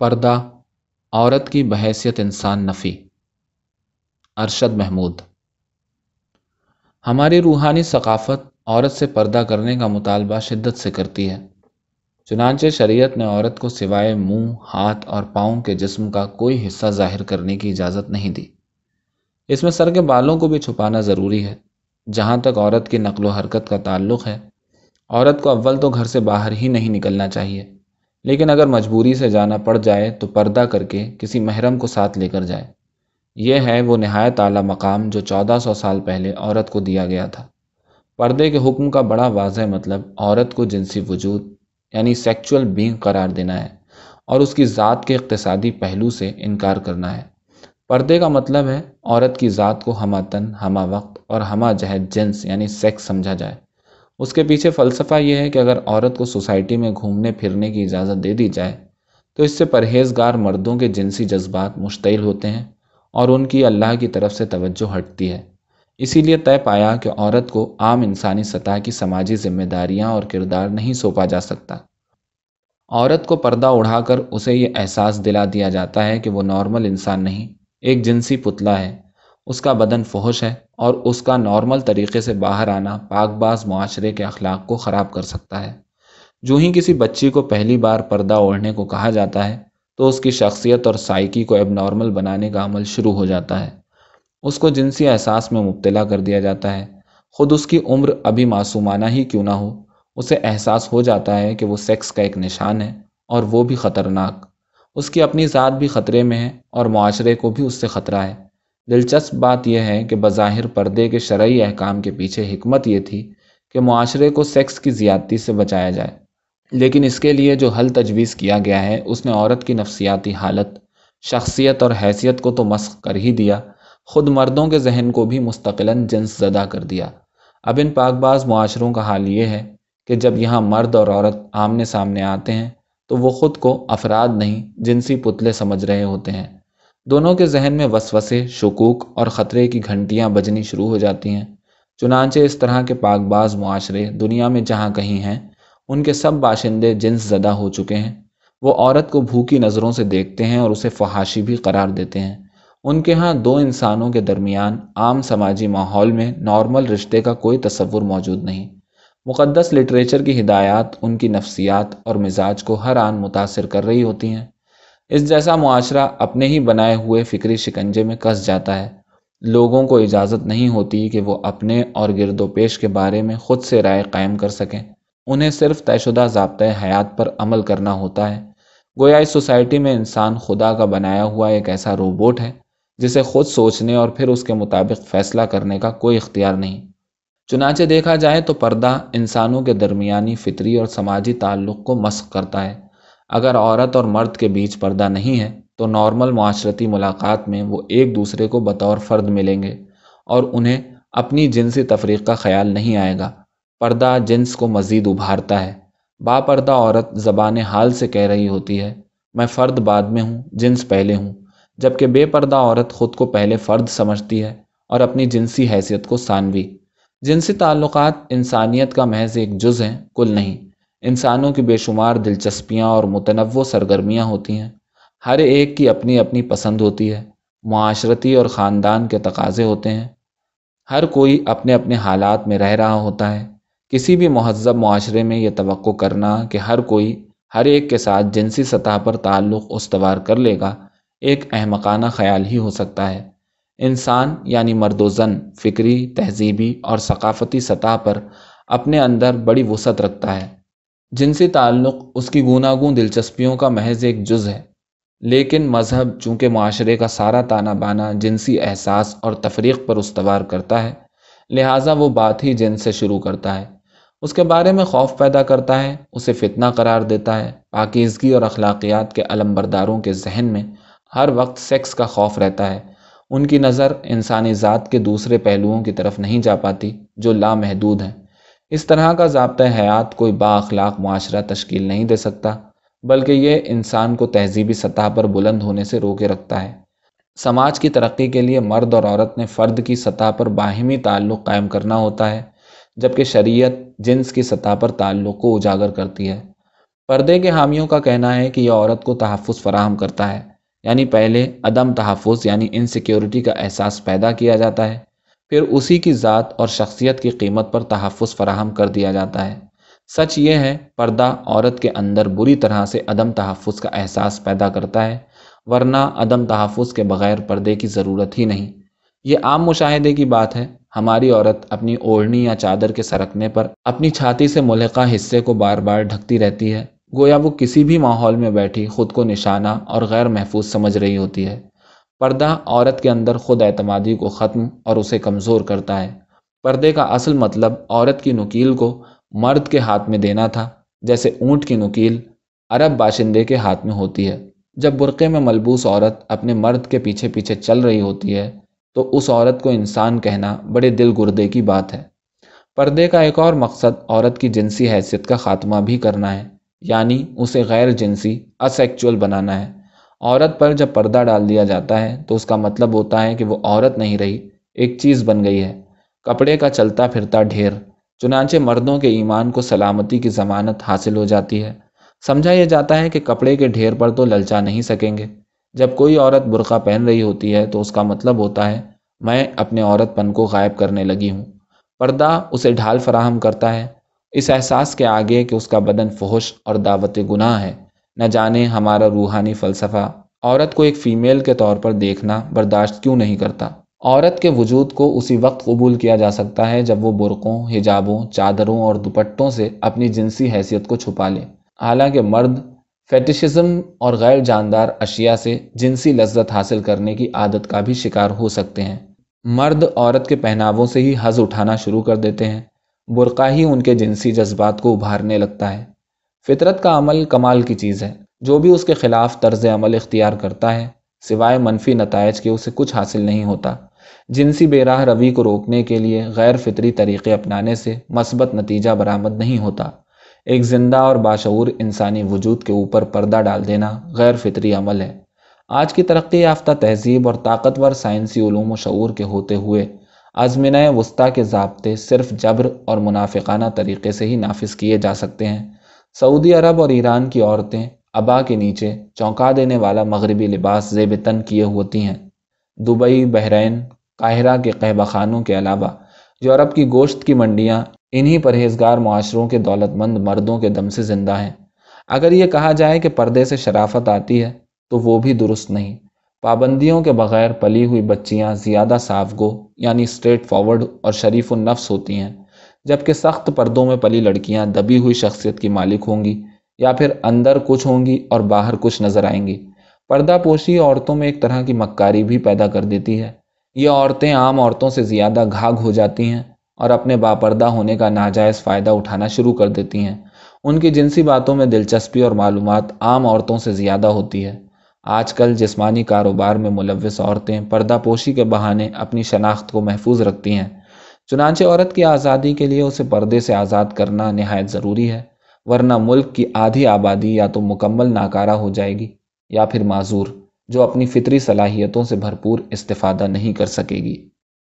پردہ، عورت کی بحیثیت انسان نفی۔ ارشد محمود۔ ہماری روحانی ثقافت عورت سے پردہ کرنے کا مطالبہ شدت سے کرتی ہے۔ چنانچہ شریعت نے عورت کو سوائے منہ، ہاتھ اور پاؤں کے جسم کا کوئی حصہ ظاہر کرنے کی اجازت نہیں دی۔ اس میں سر کے بالوں کو بھی چھپانا ضروری ہے۔ جہاں تک عورت کی نقل و حرکت کا تعلق ہے، عورت کو اول تو گھر سے باہر ہی نہیں نکلنا چاہیے۔ لیکن اگر مجبوری سے جانا پڑ جائے تو پردہ کر کے کسی محرم کو ساتھ لے کر جائے۔ یہ ہے وہ نہایت اعلیٰ مقام جو چودہ سو سال پہلے عورت کو دیا گیا تھا۔ پردے کے حکم کا بڑا واضح مطلب عورت کو جنسی وجود یعنی سیکچول بینگ قرار دینا ہے اور اس کی ذات کے اقتصادی پہلو سے انکار کرنا ہے۔ پردے کا مطلب ہے عورت کی ذات کو ہمہ تن، ہمہ وقت اور ہمہ جہد جنس یعنی سیکس سمجھا جائے۔ اس کے پیچھے فلسفہ یہ ہے کہ اگر عورت کو سوسائٹی میں گھومنے پھرنے کی اجازت دے دی جائے، تو اس سے پرہیزگار مردوں کے جنسی جذبات مشتعل ہوتے ہیں اور ان کی اللہ کی طرف سے توجہ ہٹتی ہے۔ اسی لیے طے پایا کہ عورت کو عام انسانی سطح کی سماجی ذمہ داریاں اور کردار نہیں سونپا جا سکتا۔ عورت کو پردہ اڑا کر اسے یہ احساس دلا دیا جاتا ہے کہ وہ نارمل انسان نہیں، ایک جنسی پتلا ہے۔ اس کا بدن فحش ہے اور اس کا نارمل طریقے سے باہر آنا پاک باز معاشرے کے اخلاق کو خراب کر سکتا ہے۔ جو ہی کسی بچی کو پہلی بار پردہ اوڑھنے کو کہا جاتا ہے، تو اس کی شخصیت اور سائیکی کو اب نارمل بنانے کا عمل شروع ہو جاتا ہے۔ اس کو جنسی احساس میں مبتلا کر دیا جاتا ہے۔ خود اس کی عمر ابھی معصومانہ ہی کیوں نہ ہو، اسے احساس ہو جاتا ہے کہ وہ سیکس کا ایک نشان ہے اور وہ بھی خطرناک۔ اس کی اپنی ذات بھی خطرے میں ہے اور معاشرے کو بھی اس سے خطرہ ہے۔ دلچسپ بات یہ ہے کہ بظاہر پردے کے شرعی احکام کے پیچھے حکمت یہ تھی کہ معاشرے کو سیکس کی زیادتی سے بچایا جائے۔ لیکن اس کے لیے جو حل تجویز کیا گیا ہے، اس نے عورت کی نفسیاتی حالت، شخصیت اور حیثیت کو تو مسخ کر ہی دیا، خود مردوں کے ذہن کو بھی مستقلاً جنس زدہ کر دیا۔ اب ان پاک باز معاشروں کا حال یہ ہے کہ جب یہاں مرد اور عورت آمنے سامنے آتے ہیں، تو وہ خود کو افراد نہیں، جنسی پتلے سمجھ رہے ہوتے ہیں۔ دونوں کے ذہن میں وسوسے، شکوک اور خطرے کی گھنٹیاں بجنی شروع ہو جاتی ہیں۔ چنانچہ اس طرح کے پاک باز معاشرے دنیا میں جہاں کہیں ہیں، ان کے سب باشندے جنس زدہ ہو چکے ہیں۔ وہ عورت کو بھوکی نظروں سے دیکھتے ہیں اور اسے فحاشی بھی قرار دیتے ہیں۔ ان کے ہاں دو انسانوں کے درمیان عام سماجی ماحول میں نارمل رشتے کا کوئی تصور موجود نہیں۔ مقدس لٹریچر کی ہدایات، ان کی نفسیات اور مزاج کو ہر آن متاثر کر رہی ہوتی ہیں۔ اس جیسا معاشرہ اپنے ہی بنائے ہوئے فکری شکنجے میں کس جاتا ہے، لوگوں کو اجازت نہیں ہوتی کہ وہ اپنے اور گرد و پیش کے بارے میں خود سے رائے قائم کر سکیں۔ انہیں صرف طے شدہ ضابطۂ حیات پر عمل کرنا ہوتا ہے۔ گویا اس سوسائٹی میں انسان خدا کا بنایا ہوا ایک ایسا روبوٹ ہے، جسے خود سوچنے اور پھر اس کے مطابق فیصلہ کرنے کا کوئی اختیار نہیں۔ چنانچہ دیکھا جائے تو پردہ انسانوں کے درمیانی فطری اور سماجی تعلق کو مسق کرتا ہے۔ اگر عورت اور مرد کے بیچ پردہ نہیں ہے، تو نارمل معاشرتی ملاقات میں وہ ایک دوسرے کو بطور فرد ملیں گے اور انہیں اپنی جنسی تفریق کا خیال نہیں آئے گا۔ پردہ جنس کو مزید ابھارتا ہے۔ با پردہ عورت زبان حال سے کہہ رہی ہوتی ہے، میں فرد بعد میں ہوں، جنس پہلے ہوں جبکہ بے پردہ عورت خود کو پہلے فرد سمجھتی ہے اور اپنی جنسی حیثیت کو ثانوی۔ جنسی تعلقات انسانیت کا محض ایک جز ہیں، کل نہیں۔ انسانوں کی بے شمار دلچسپیاں اور متنوع سرگرمیاں ہوتی ہیں۔ ہر ایک کی اپنی اپنی پسند ہوتی ہے۔ معاشرتی اور خاندان کے تقاضے ہوتے ہیں۔ ہر کوئی اپنے اپنے حالات میں رہ رہا ہوتا ہے۔ کسی بھی مہذب معاشرے میں یہ توقع کرنا کہ ہر کوئی ہر ایک کے ساتھ جنسی سطح پر تعلق استوار کر لے گا ایک احمقانہ خیال ہی ہو سکتا ہے۔ انسان یعنی مرد و زن، فکری، تہذیبی اور ثقافتی سطح پر اپنے اندر بڑی وسعت رکھتا ہے۔ جنسی تعلق اس کی گوناگون دلچسپیوں کا محض ایک جز ہے۔ لیکن مذہب چونکہ معاشرے کا سارا تانا بانا جنسی احساس اور تفریق پر استوار کرتا ہے، لہٰذا وہ بات ہی جن سے شروع کرتا ہے۔ اس کے بارے میں خوف پیدا کرتا ہے، اسے فتنہ قرار دیتا ہے۔ پاکیزگی اور اخلاقیات کے علم برداروں کے ذہن میں ہر وقت سیکس کا خوف رہتا ہے۔ ان کی نظر انسانی ذات کے دوسرے پہلوؤں کی طرف نہیں جا پاتی جو لامحدود ہیں۔ اس طرح کا ضابطۂ حیات کوئی با اخلاق معاشرہ تشکیل نہیں دے سکتا، بلکہ یہ انسان کو تہذیبی سطح پر بلند ہونے سے روکے رکھتا ہے۔ سماج کی ترقی کے لیے مرد اور عورت نے فرد کی سطح پر باہمی تعلق قائم کرنا ہوتا ہے، جبکہ شریعت جنس کی سطح پر تعلق کو اجاگر کرتی ہے۔ پردے کے حامیوں کا کہنا ہے کہ یہ عورت کو تحفظ فراہم کرتا ہے یعنی پہلے عدم تحفظ یعنی انسیکیورٹی کا احساس پیدا کیا جاتا ہے۔ پھر اسی کی ذات اور شخصیت کی قیمت پر تحفظ فراہم کر دیا جاتا ہے۔ سچ یہ ہے، پردہ عورت کے اندر بری طرح سے عدم تحفظ کا احساس پیدا کرتا ہے، ورنہ عدم تحفظ کے بغیر پردے کی ضرورت ہی نہیں۔ یہ عام مشاہدے کی بات ہے۔ ہماری عورت اپنی اوڑھنی یا چادر کے سرکنے پر اپنی چھاتی سے ملحقہ حصے کو بار بار ڈھکتی رہتی ہے۔ گویا وہ کسی بھی ماحول میں بیٹھی خود کو نشانہ اور غیر محفوظ سمجھ رہی ہوتی ہے۔ پردہ عورت کے اندر خود اعتمادی کو ختم اور اسے کمزور کرتا ہے۔ پردے کا اصل مطلب عورت کی نکیل کو مرد کے ہاتھ میں دینا تھا، جیسے اونٹ کی نکیل عرب باشندے کے ہاتھ میں ہوتی ہے۔ جب برقعے میں ملبوس عورت اپنے مرد کے پیچھے پیچھے چل رہی ہوتی ہے، تو اس عورت کو انسان کہنا بڑے دل گردے کی بات ہے۔ پردے کا ایک اور مقصد عورت کی جنسی حیثیت کا خاتمہ بھی کرنا ہے یعنی اسے غیر جنسی اسیکچول بنانا ہے۔ عورت پر جب پردہ ڈال دیا جاتا ہے تو اس کا مطلب ہوتا ہے کہ وہ عورت نہیں رہی، ایک چیز بن گئی ہے۔ کپڑے کا چلتا پھرتا ڈھیر، چنانچہ مردوں کے ایمان کو سلامتی کی ضمانت حاصل ہو جاتی ہے۔ سمجھا یہ جاتا ہے کہ کپڑے کے ڈھیر پر تو للچا نہیں سکیں گے۔ جب کوئی عورت برقع پہن رہی ہوتی ہے تو اس کا مطلب ہوتا ہے، میں اپنے عورت پن کو غائب کرنے لگی ہوں۔ پردہ اسے ڈھال فراہم کرتا ہے۔ اس احساس کے آگے کہ اس کا بدن فحش اور دعوت گناہ ہے۔ نہ جانے ہمارا روحانی فلسفہ، عورت کو ایک فیمیل کے طور پر دیکھنا برداشت کیوں نہیں کرتا؟ عورت کے وجود کو اسی وقت قبول کیا جا سکتا ہے جب وہ برقوں، حجابوں، چادروں اور دوپٹوں سے اپنی جنسی حیثیت کو چھپا لے۔ حالانکہ مرد فیٹیشزم اور غیر جاندار اشیاء سے جنسی لذت حاصل کرنے کی عادت کا بھی شکار ہو سکتے ہیں۔ مرد عورت کے پہناووں سے ہی حز اٹھانا شروع کر دیتے ہیں۔ برقع ہی ان کے جنسی جذبات کو ابھارنے لگتا ہے۔ فطرت کا عمل کمال کی چیز ہے۔ جو بھی اس کے خلاف طرز عمل اختیار کرتا ہے، سوائے منفی نتائج کے اسے کچھ حاصل نہیں ہوتا۔ جنسی بے راہ روی کو روکنے کے لیے غیر فطری طریقے اپنانے سے مثبت نتیجہ برآمد نہیں ہوتا۔ ایک زندہ اور باشعور انسانی وجود کے اوپر پردہ ڈال دینا غیر فطری عمل ہے۔ آج کی ترقی یافتہ تہذیب اور طاقتور سائنسی علوم و شعور کے ہوتے ہوئے آزمینہ وسطیٰ کے ضابطے صرف جبر اور منافقانہ طریقے سے ہی نافذ کیے جا سکتے ہیں۔ سعودی عرب اور ایران کی عورتیں ابا کے نیچے چونکا دینے والا مغربی لباس زیب تن کیے ہوتی ہیں۔ دبئی، بحرین، قاہرہ کے قہبہ خانوں کے علاوہ یورپ کی گوشت کی منڈیاں، انہی پرہیزگار معاشروں کے دولت مند مردوں کے دم سے زندہ ہیں۔ اگر یہ کہا جائے کہ پردے سے شرافت آتی ہے، تو وہ بھی درست نہیں۔ پابندیوں کے بغیر پلی ہوئی بچیاں زیادہ صاف گو یعنی اسٹریٹ فارورڈ اور شریف النفس ہوتی ہیں۔ جبکہ سخت پردوں میں پلی لڑکیاں دبی ہوئی شخصیت کی مالک ہوں گی یا پھر اندر کچھ ہوں گی اور باہر کچھ نظر آئیں گی۔ پردہ پوشی عورتوں میں ایک طرح کی مکاری بھی پیدا کر دیتی ہے۔ یہ عورتیں عام عورتوں سے زیادہ گھاگ ہو جاتی ہیں اور اپنے باپردہ ہونے کا ناجائز فائدہ اٹھانا شروع کر دیتی ہیں۔ ان کی جنسی باتوں میں دلچسپی اور معلومات عام عورتوں سے زیادہ ہوتی ہے۔ آج کل جسمانی کاروبار میں ملوث عورتیں پردہ پوشی کے بہانے اپنی شناخت کو محفوظ رکھتی ہیں۔ چنانچہ عورت کی آزادی کے لیے اسے پردے سے آزاد کرنا نہایت ضروری ہے، ورنہ ملک کی آدھی آبادی یا تو مکمل ناکارہ ہو جائے گی یا پھر معذور، جو اپنی فطری صلاحیتوں سے بھرپور استفادہ نہیں کر سکے گی۔